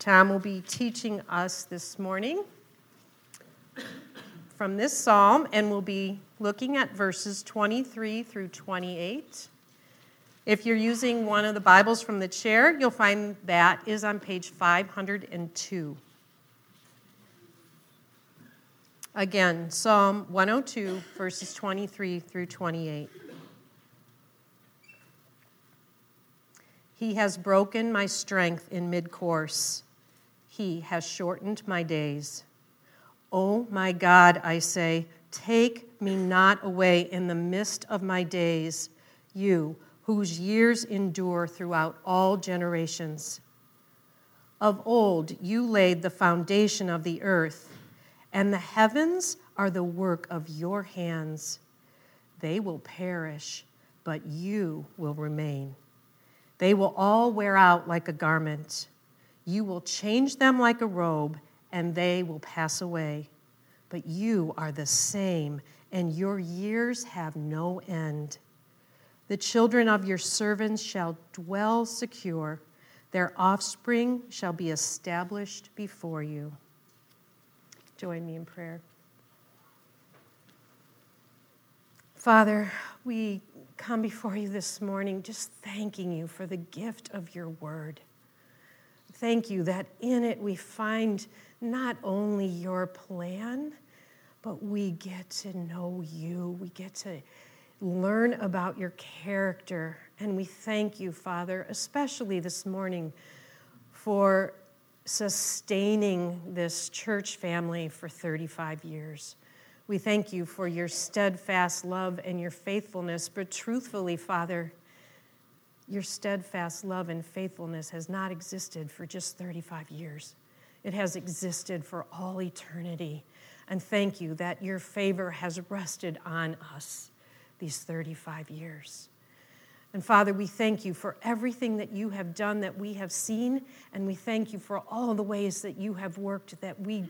Tom will be teaching us this morning from this psalm, and we'll be looking at verses 23 through 28. If you're using one of the Bibles from the chair, you'll find that is on page 502. Again, Psalm 102, verses 23 through 28. He has broken my strength in mid course, He has shortened my days. Oh my God, I say, take me not away in the midst of my days, you whose years endure throughout all generations. Of old you laid the foundation of the earth, and the heavens are the work of your hands. They will perish, but you will remain. They will all wear out like a garment. You will change them like a robe, and they will pass away. But you are the same, and your years have no end. The children of your servants shall dwell secure, their offspring shall be established before you. Join me in prayer. Father, we come before you this morning just thanking you for the gift of your word. Thank you that in it we find not only your plan, but we get to know you. We get to learn about your character. And we thank you, Father, especially this morning for sustaining this church family for 35 years. We thank you for your steadfast love and your faithfulness, but truthfully, Father, your steadfast love and faithfulness has not existed for just 35 years. It has existed for all eternity. And thank you that your favor has rested on us these 35 years. And Father, we thank you for everything that you have done that we have seen, and we thank you for all the ways that you have worked that we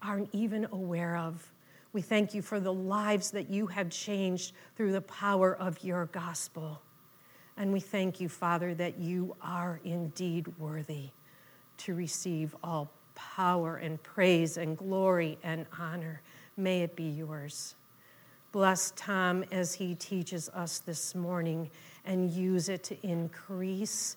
aren't even aware of. We thank you for the lives that you have changed through the power of your gospel. And we thank you, Father, that you are indeed worthy to receive all power and praise and glory and honor. May it be yours. Bless Tom as he teaches us this morning and use it to increase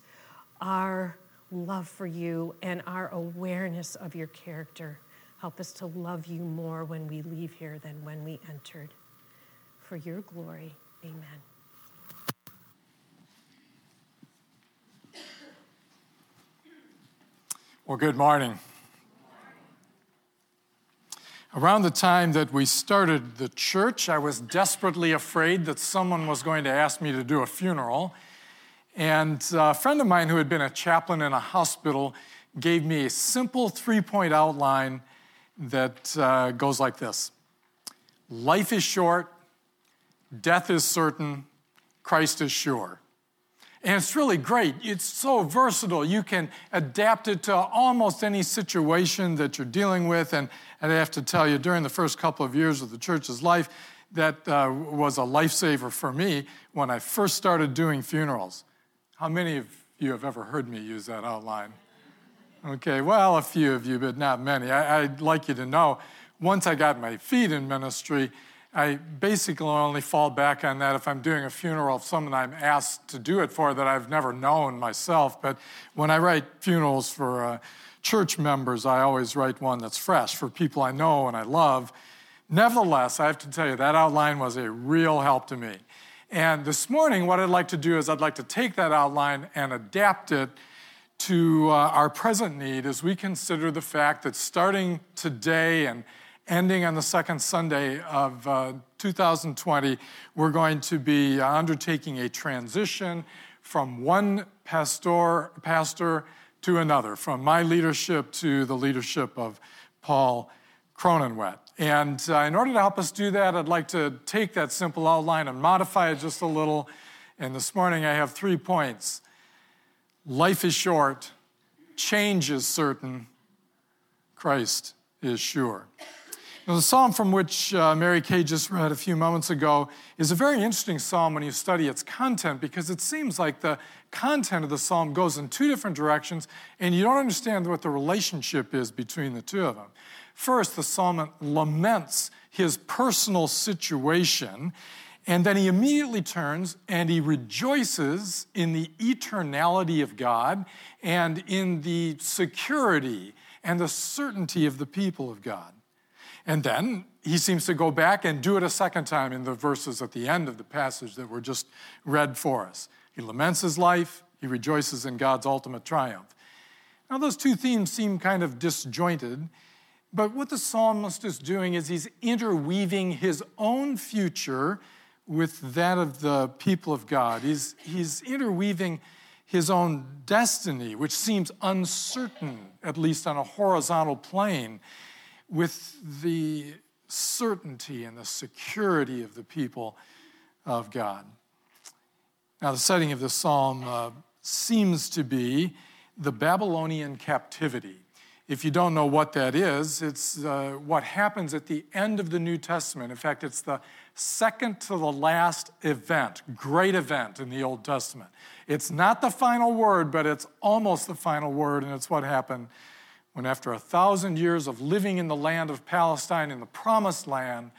our love for you and our awareness of your character. Help us to love you more when we leave here than when we entered. For your glory, amen. Well, good morning. Around the time that we started the church, I was desperately afraid that someone was going to ask me to do a funeral. And a friend of mine who had been a chaplain in a hospital gave me a simple three point outline that uh, goes like this Life is short, death is certain, Christ is sure. And it's really great. It's so versatile. You can adapt it to almost any situation that you're dealing with. And, and I have to tell you, during the first couple of years of the church's life, that uh, was a lifesaver for me when I first started doing funerals. How many of you have ever heard me use that outline? Okay, well, a few of you, but not many. I, I'd like you to know once I got my feet in ministry, I basically only fall back on that if I'm doing a funeral of someone I'm asked to do it for that I've never known myself. But when I write funerals for uh, church members, I always write one that's fresh for people I know and I love. Nevertheless, I have to tell you, that outline was a real help to me. And this morning, what I'd like to do is I'd like to take that outline and adapt it to uh, our present need as we consider the fact that starting today and ending on the second Sunday of uh, 2020, we're going to be undertaking a transition from one pastor, pastor to another, from my leadership to the leadership of Paul Cronenwet. And uh, in order to help us do that, I'd like to take that simple outline and modify it just a little. And this morning I have three points life is short, change is certain, Christ is sure. Now, the psalm from which uh, Mary Kay just read a few moments ago is a very interesting psalm when you study its content because it seems like the content of the psalm goes in two different directions and you don't understand what the relationship is between the two of them. First, the psalmist laments his personal situation, and then he immediately turns and he rejoices in the eternality of God and in the security and the certainty of the people of God. And then he seems to go back and do it a second time in the verses at the end of the passage that were just read for us. He laments his life, he rejoices in God's ultimate triumph. Now, those two themes seem kind of disjointed, but what the psalmist is doing is he's interweaving his own future with that of the people of God. He's, he's interweaving his own destiny, which seems uncertain, at least on a horizontal plane with the certainty and the security of the people of God. Now, the setting of this psalm uh, seems to be the Babylonian captivity. If you don't know what that is, it's uh, what happens at the end of the New Testament. In fact, it's the second to the last event, great event in the Old Testament. It's not the final word, but it's almost the final word, and it's what happened when, after a thousand years of living in the land of Palestine, in the promised land,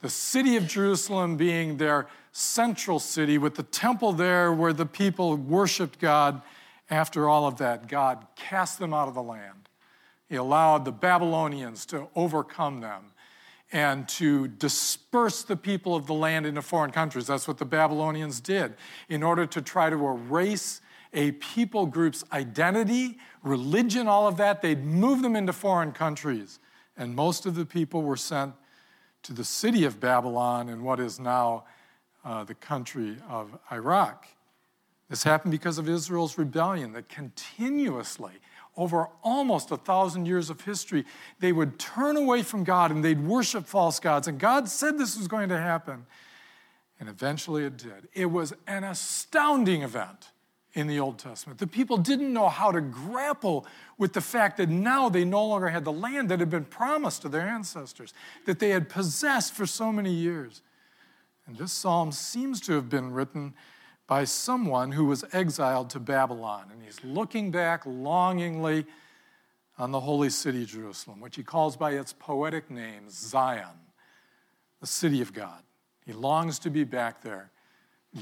the city of Jerusalem being their central city, with the temple there where the people worshiped God, after all of that, God cast them out of the land. He allowed the Babylonians to overcome them and to disperse the people of the land into foreign countries. That's what the Babylonians did in order to try to erase a people group's identity, religion, all of that. They'd move them into foreign countries. And most of the people were sent to the city of Babylon in what is now uh, the country of Iraq. This happened because of Israel's rebellion that continuously, over almost a thousand years of history, they would turn away from God and they'd worship false gods. And God said this was going to happen. And eventually it did. It was an astounding event in the Old Testament. The people didn't know how to grapple with the fact that now they no longer had the land that had been promised to their ancestors, that they had possessed for so many years. And this psalm seems to have been written by someone who was exiled to Babylon. And he's looking back longingly on the holy city, Jerusalem, which he calls by its poetic name, Zion, the city of God. He longs to be back there he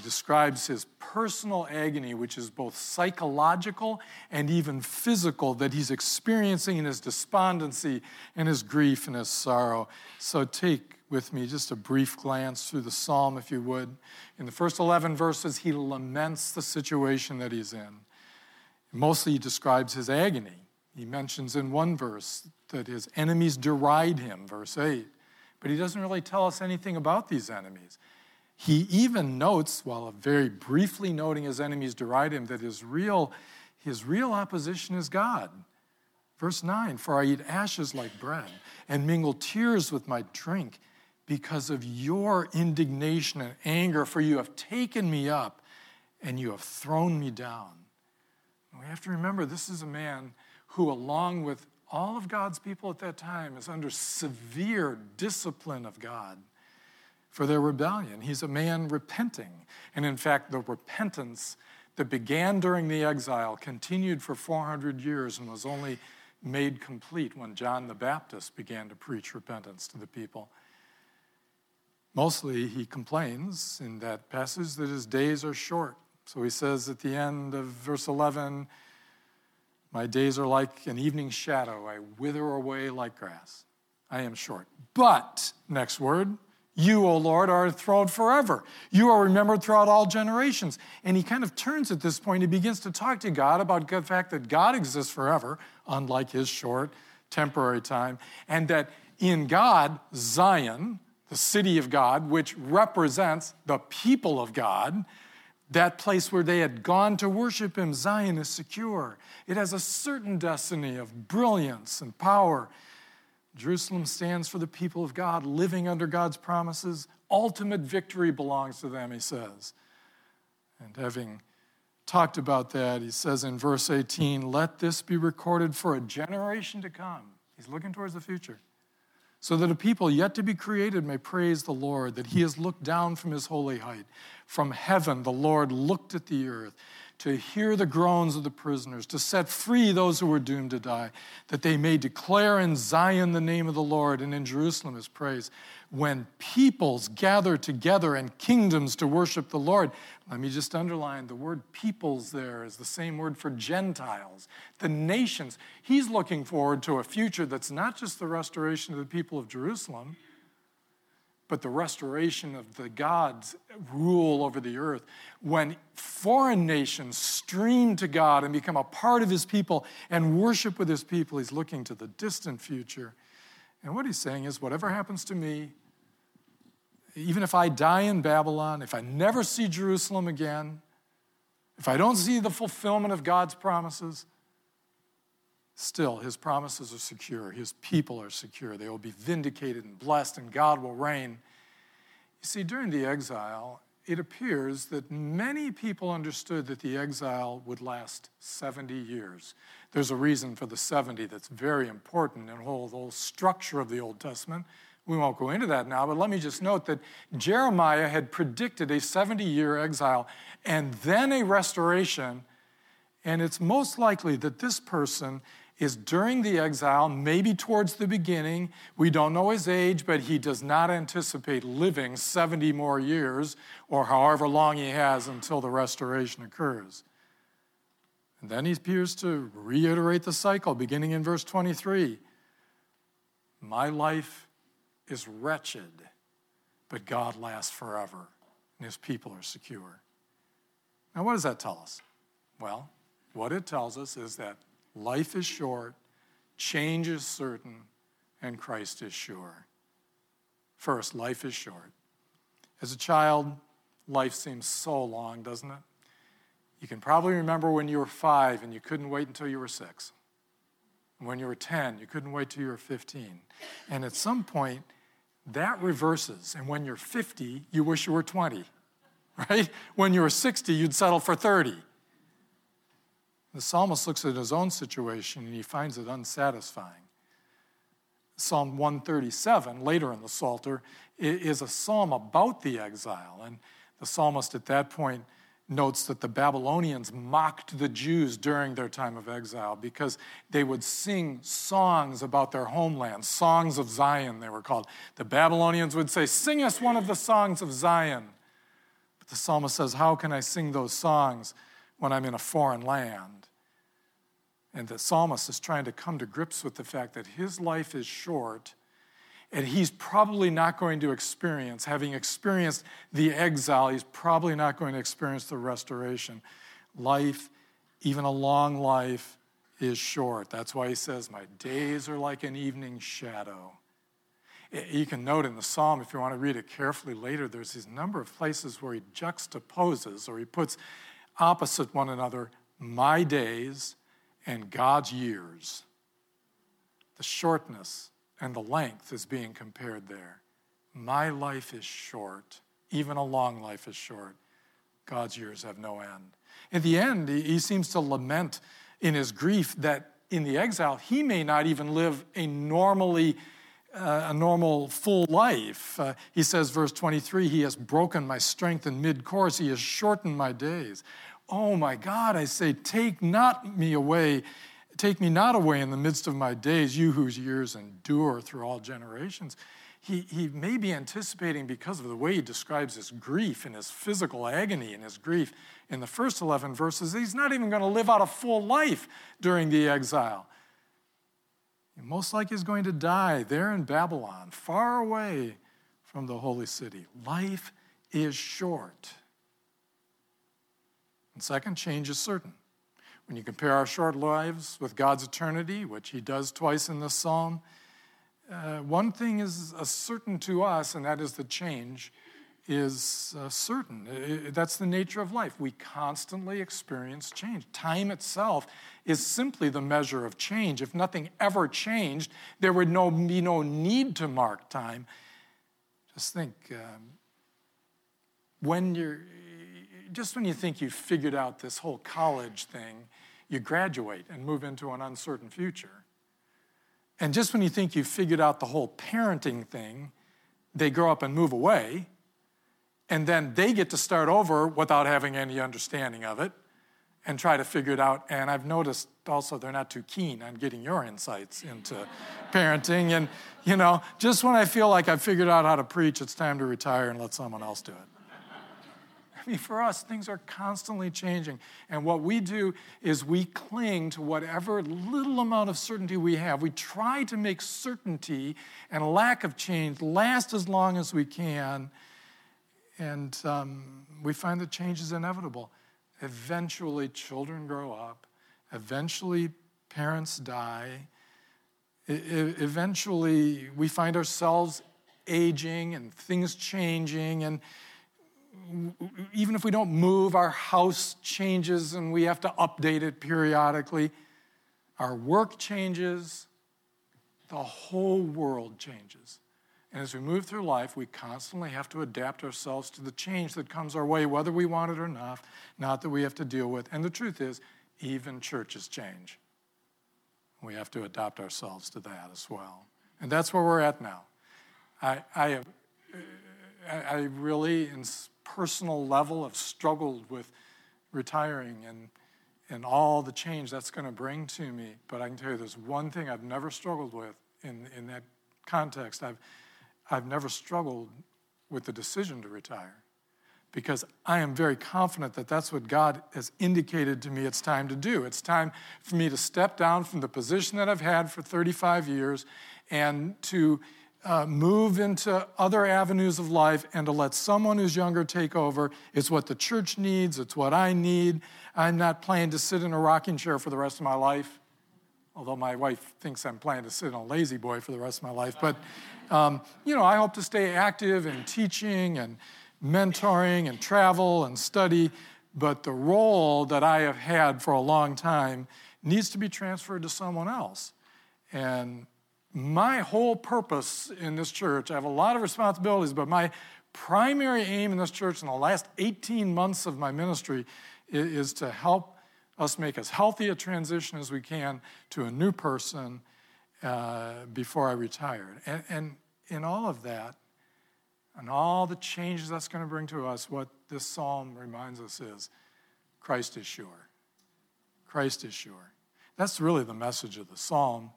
describes his personal agony, which is both psychological and even physical, that he's experiencing in his despondency and his grief and his sorrow. So take with me just a brief glance through the psalm, if you would. In the first 11 verses, he laments the situation that he's in. Mostly, he describes his agony. He mentions in one verse that his enemies deride him, verse 8. But he doesn't really tell us anything about these enemies. He even notes, while very briefly noting his enemies deride him, that his real, his real opposition is God. Verse 9 For I eat ashes like bread and mingle tears with my drink because of your indignation and anger, for you have taken me up and you have thrown me down. We have to remember this is a man who, along with all of God's people at that time, is under severe discipline of God for their rebellion. He's a man repenting. And in fact, the repentance that began during the exile continued for 400 years and was only made complete when John the Baptist began to preach repentance to the people. Mostly, he complains in that passage that his days are short. So he says at the end of verse 11, My days are like an evening shadow, I wither away like grass. I am short. But, next word, you, O Lord, are enthroned forever. You are remembered throughout all generations. And he kind of turns at this point. He begins to talk to God about the fact that God exists forever, unlike his short, temporary time, and that in God, Zion, the city of God, which represents the people of God, that place where they had gone to worship him, Zion is secure. It has a certain destiny of brilliance and power Jerusalem stands for the people of God living under God's promises. Ultimate victory belongs to them, he says. And having talked about that, he says in verse 18, Let this be recorded for a generation to come. He's looking towards the future. so that a people yet to be created may praise the Lord, that he has looked down from his holy height. From heaven, the Lord looked at the earth to hear the groans of the prisoners, to set free those who were doomed to die, that they may declare in Zion the name of the Lord and in Jerusalem his praise when peoples gather together and kingdoms to worship the Lord. Let me just underline the word peoples there is the same word for Gentiles, the nations. He's looking forward to a future that's not just the restoration of the people of Jerusalem, but the restoration of the God's rule over the earth. When foreign nations stream to God and become a part of his people and worship with his people, he's looking to the distant future. And what he's saying is, whatever happens to me, even if I die in Babylon, if I never see Jerusalem again, if I don't see the fulfillment of God's promises, still his promises are secure. His people are secure. They will be vindicated and blessed, and God will reign. You see, during the exile, it appears that many people understood that the exile would last 70 years. There's a reason for the 70 that's very important in the whole, the whole structure of the Old Testament. We won't go into that now, but let me just note that Jeremiah had predicted a 70 year exile and then a restoration. And it's most likely that this person is during the exile, maybe towards the beginning. We don't know his age, but he does not anticipate living 70 more years or however long he has until the restoration occurs. And then he appears to reiterate the cycle, beginning in verse 23 My life is wretched, but God lasts forever, and his people are secure. Now, what does that tell us? Well, what it tells us is that life is short, change is certain, and Christ is sure. First, life is short. As a child, life seems so long, doesn't it? You can probably remember when you were five and you couldn't wait until you were six. When you were 10, you couldn't wait till you were 15. And at some point, that reverses. And when you're 50, you wish you were 20, right? When you were 60, you'd settle for 30. The psalmist looks at his own situation and he finds it unsatisfying. Psalm 137, later in the Psalter, is a psalm about the exile. And the psalmist at that point notes that the Babylonians mocked the Jews during their time of exile because they would sing songs about their homeland, songs of Zion, they were called. The Babylonians would say, Sing us one of the songs of Zion. But the psalmist says, How can I sing those songs when I'm in a foreign land? And the psalmist is trying to come to grips with the fact that his life is short and he's probably not going to experience, having experienced the exile, he's probably not going to experience the restoration. Life, even a long life, is short. That's why he says, My days are like an evening shadow. You can note in the psalm, if you want to read it carefully later, there's this number of places where he juxtaposes or he puts opposite one another my days and God's years. The shortness and the length is being compared there. My life is short, even a long life is short. God's years have no end. In the end, he seems to lament in his grief that in the exile, he may not even live a normally uh, a normal full life. Uh, he says, verse 23, He has broken my strength in mid course, He has shortened my days. Oh my God, I say, take not me away Take me not away in the midst of my days, you whose years endure through all generations. He, he may be anticipating, because of the way he describes his grief and his physical agony and his grief in the first 11 verses, he's not even going to live out a full life during the exile. Most likely he's going to die there in Babylon, far away from the holy city. Life is short. And second, change is certain. When you compare our short lives with God's eternity, which he does twice in this psalm, uh, one thing is certain to us, and that is the change is uh, certain. It, that's the nature of life. We constantly experience change. Time itself is simply the measure of change. If nothing ever changed, there would no, be no need to mark time. Just think um, when you're, just when you think you've figured out this whole college thing, you graduate and move into an uncertain future. And just when you think you've figured out the whole parenting thing, they grow up and move away. And then they get to start over without having any understanding of it and try to figure it out. And I've noticed also they're not too keen on getting your insights into parenting. And, you know, just when I feel like I've figured out how to preach, it's time to retire and let someone else do it. I mean, for us, things are constantly changing. And what we do is we cling to whatever little amount of certainty we have. We try to make certainty and lack of change last as long as we can. And um, we find that change is inevitable. Eventually, children grow up. Eventually, parents die. I- eventually, we find ourselves aging and things changing. And even if we don't move, our house changes and we have to update it periodically. Our work changes. The whole world changes. And as we move through life, we constantly have to adapt ourselves to the change that comes our way, whether we want it or not, not that we have to deal with. And the truth is, even churches change. We have to adapt ourselves to that as well. And that's where we're at now. I, I, have, I really, in personal level, have struggled with retiring and, and all the change that's going to bring to me. But I can tell you there's one thing I've never struggled with in, in that context. I've, I've never struggled with the decision to retire because I am very confident that that's what God has indicated to me it's time to do. It's time for me to step down from the position that I've had for 35 years and to uh, move into other avenues of life and to let someone who's younger take over. It's what the church needs, it's what I need. I'm not planning to sit in a rocking chair for the rest of my life, although my wife thinks I'm planning to sit in a La-Z-Boy for the rest of my life. But um, you know, I hope to stay active in teaching and mentoring and travel and study, but the role that I have had for a long time needs to be transferred to someone else. And my whole purpose in this church, I have a lot of responsibilities, but my primary aim in this church in the last 18 months of my ministry is to help us make as healthy a transition as we can to a new person uh, before I retired. And, and in all of that, and all the changes that's going to bring to us, what this psalm reminds us is Christ is sure. Christ is sure. That's really the message of the psalm.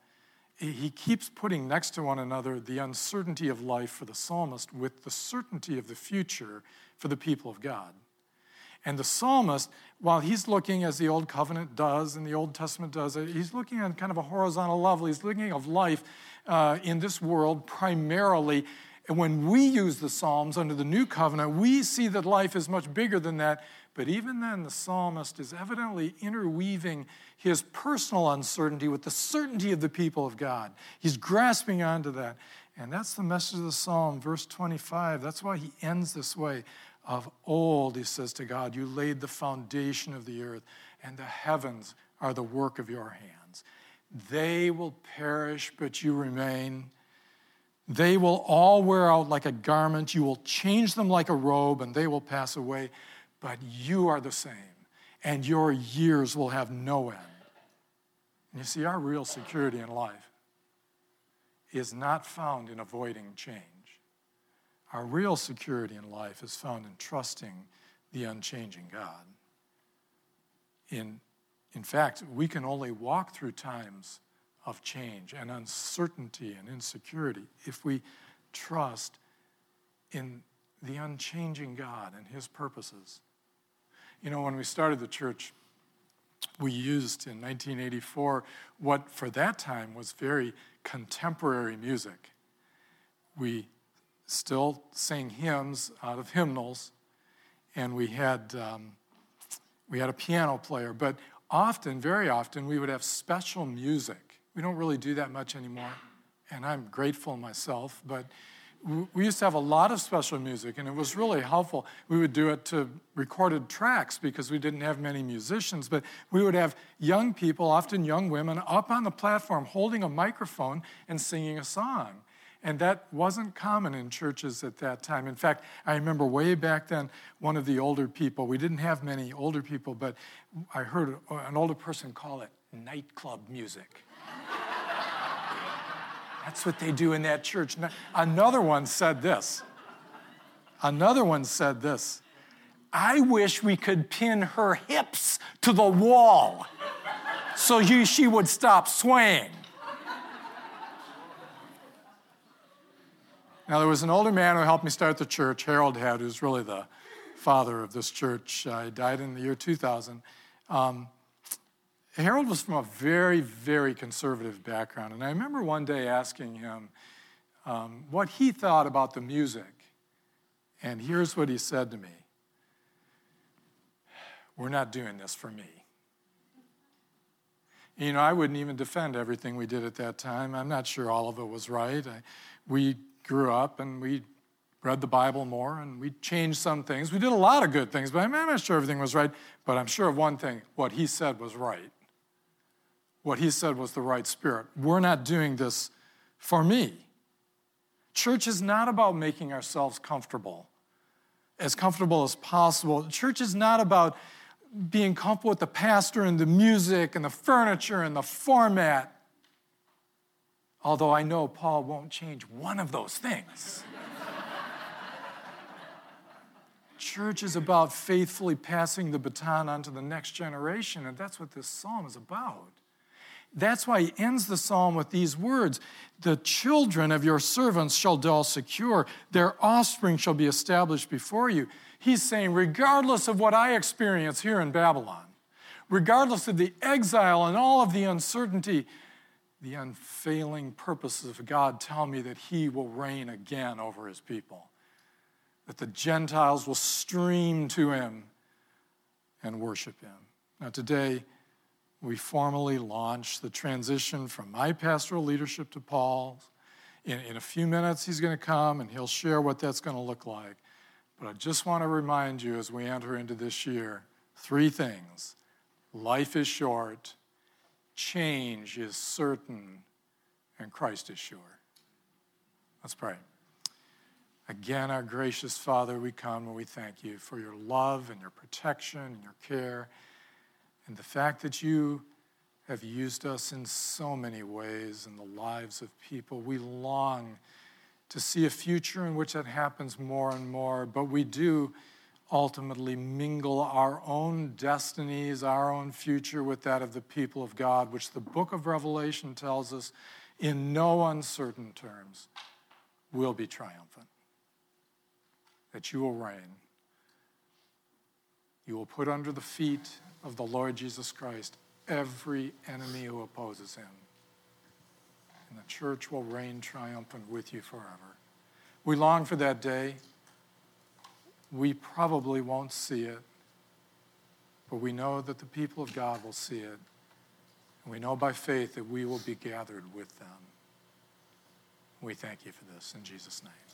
He keeps putting next to one another the uncertainty of life for the psalmist with the certainty of the future for the people of God. And the psalmist, while he's looking as the Old Covenant does and the Old Testament does, he's looking on kind of a horizontal level. He's looking of life uh, in this world primarily. And when we use the Psalms under the New Covenant, we see that life is much bigger than that. But even then, the psalmist is evidently interweaving his personal uncertainty with the certainty of the people of God. He's grasping onto that. And that's the message of the psalm, verse 25. That's why he ends this way. Of old, he says to God, you laid the foundation of the earth, and the heavens are the work of your hands. They will perish, but you remain. They will all wear out like a garment. You will change them like a robe, and they will pass away. But you are the same, and your years will have no end. And you see, our real security in life is not found in avoiding change. Our real security in life is found in trusting the unchanging God, in in fact, we can only walk through times of change and uncertainty and insecurity if we trust in the unchanging God and His purposes. You know, when we started the church, we used in 1984 what for that time was very contemporary music. We still sang hymns out of hymnals, and we had, um, we had a piano player, but often, very often, we would have special music. We don't really do that much anymore, and I'm grateful myself, but we used to have a lot of special music, and it was really helpful. We would do it to recorded tracks because we didn't have many musicians, but we would have young people, often young women, up on the platform holding a microphone and singing a song. And that wasn't common in churches at that time. In fact, I remember way back then, one of the older people, we didn't have many older people, but I heard an older person call it nightclub music. That's what they do in that church. Another one said this. Another one said this. I wish we could pin her hips to the wall so she would stop swaying. Now, there was an older man who helped me start the church, Harold Head, who's really the father of this church. Uh, he died in the year 2000. Um, Harold was from a very, very conservative background. And I remember one day asking him um, what he thought about the music. And here's what he said to me We're not doing this for me. You know, I wouldn't even defend everything we did at that time. I'm not sure all of it was right. I, we grew up and we read the Bible more and we changed some things. We did a lot of good things, but I'm not sure everything was right. But I'm sure of one thing what he said was right what he said was the right spirit. We're not doing this for me. Church is not about making ourselves comfortable, as comfortable as possible. Church is not about being comfortable with the pastor and the music and the furniture and the format. Although I know Paul won't change one of those things. Church is about faithfully passing the baton on to the next generation, and that's what this psalm is about. That's why he ends the psalm with these words The children of your servants shall dwell secure, their offspring shall be established before you. He's saying, regardless of what I experience here in Babylon, regardless of the exile and all of the uncertainty, the unfailing purposes of God tell me that he will reign again over his people, that the Gentiles will stream to him and worship him. Now, today, we formally launch the transition from my pastoral leadership to Paul's. In, in a few minutes, he's going to come and he'll share what that's going to look like. But I just want to remind you as we enter into this year three things life is short, change is certain, and Christ is sure. Let's pray. Again, our gracious Father, we come and we thank you for your love and your protection and your care. And the fact that you have used us in so many ways in the lives of people, we long to see a future in which that happens more and more, but we do ultimately mingle our own destinies, our own future with that of the people of God, which the book of Revelation tells us in no uncertain terms will be triumphant. That you will reign. You will put under the feet of the Lord Jesus Christ every enemy who opposes him. And the church will reign triumphant with you forever. We long for that day. We probably won't see it, but we know that the people of God will see it. And we know by faith that we will be gathered with them. We thank you for this in Jesus' name.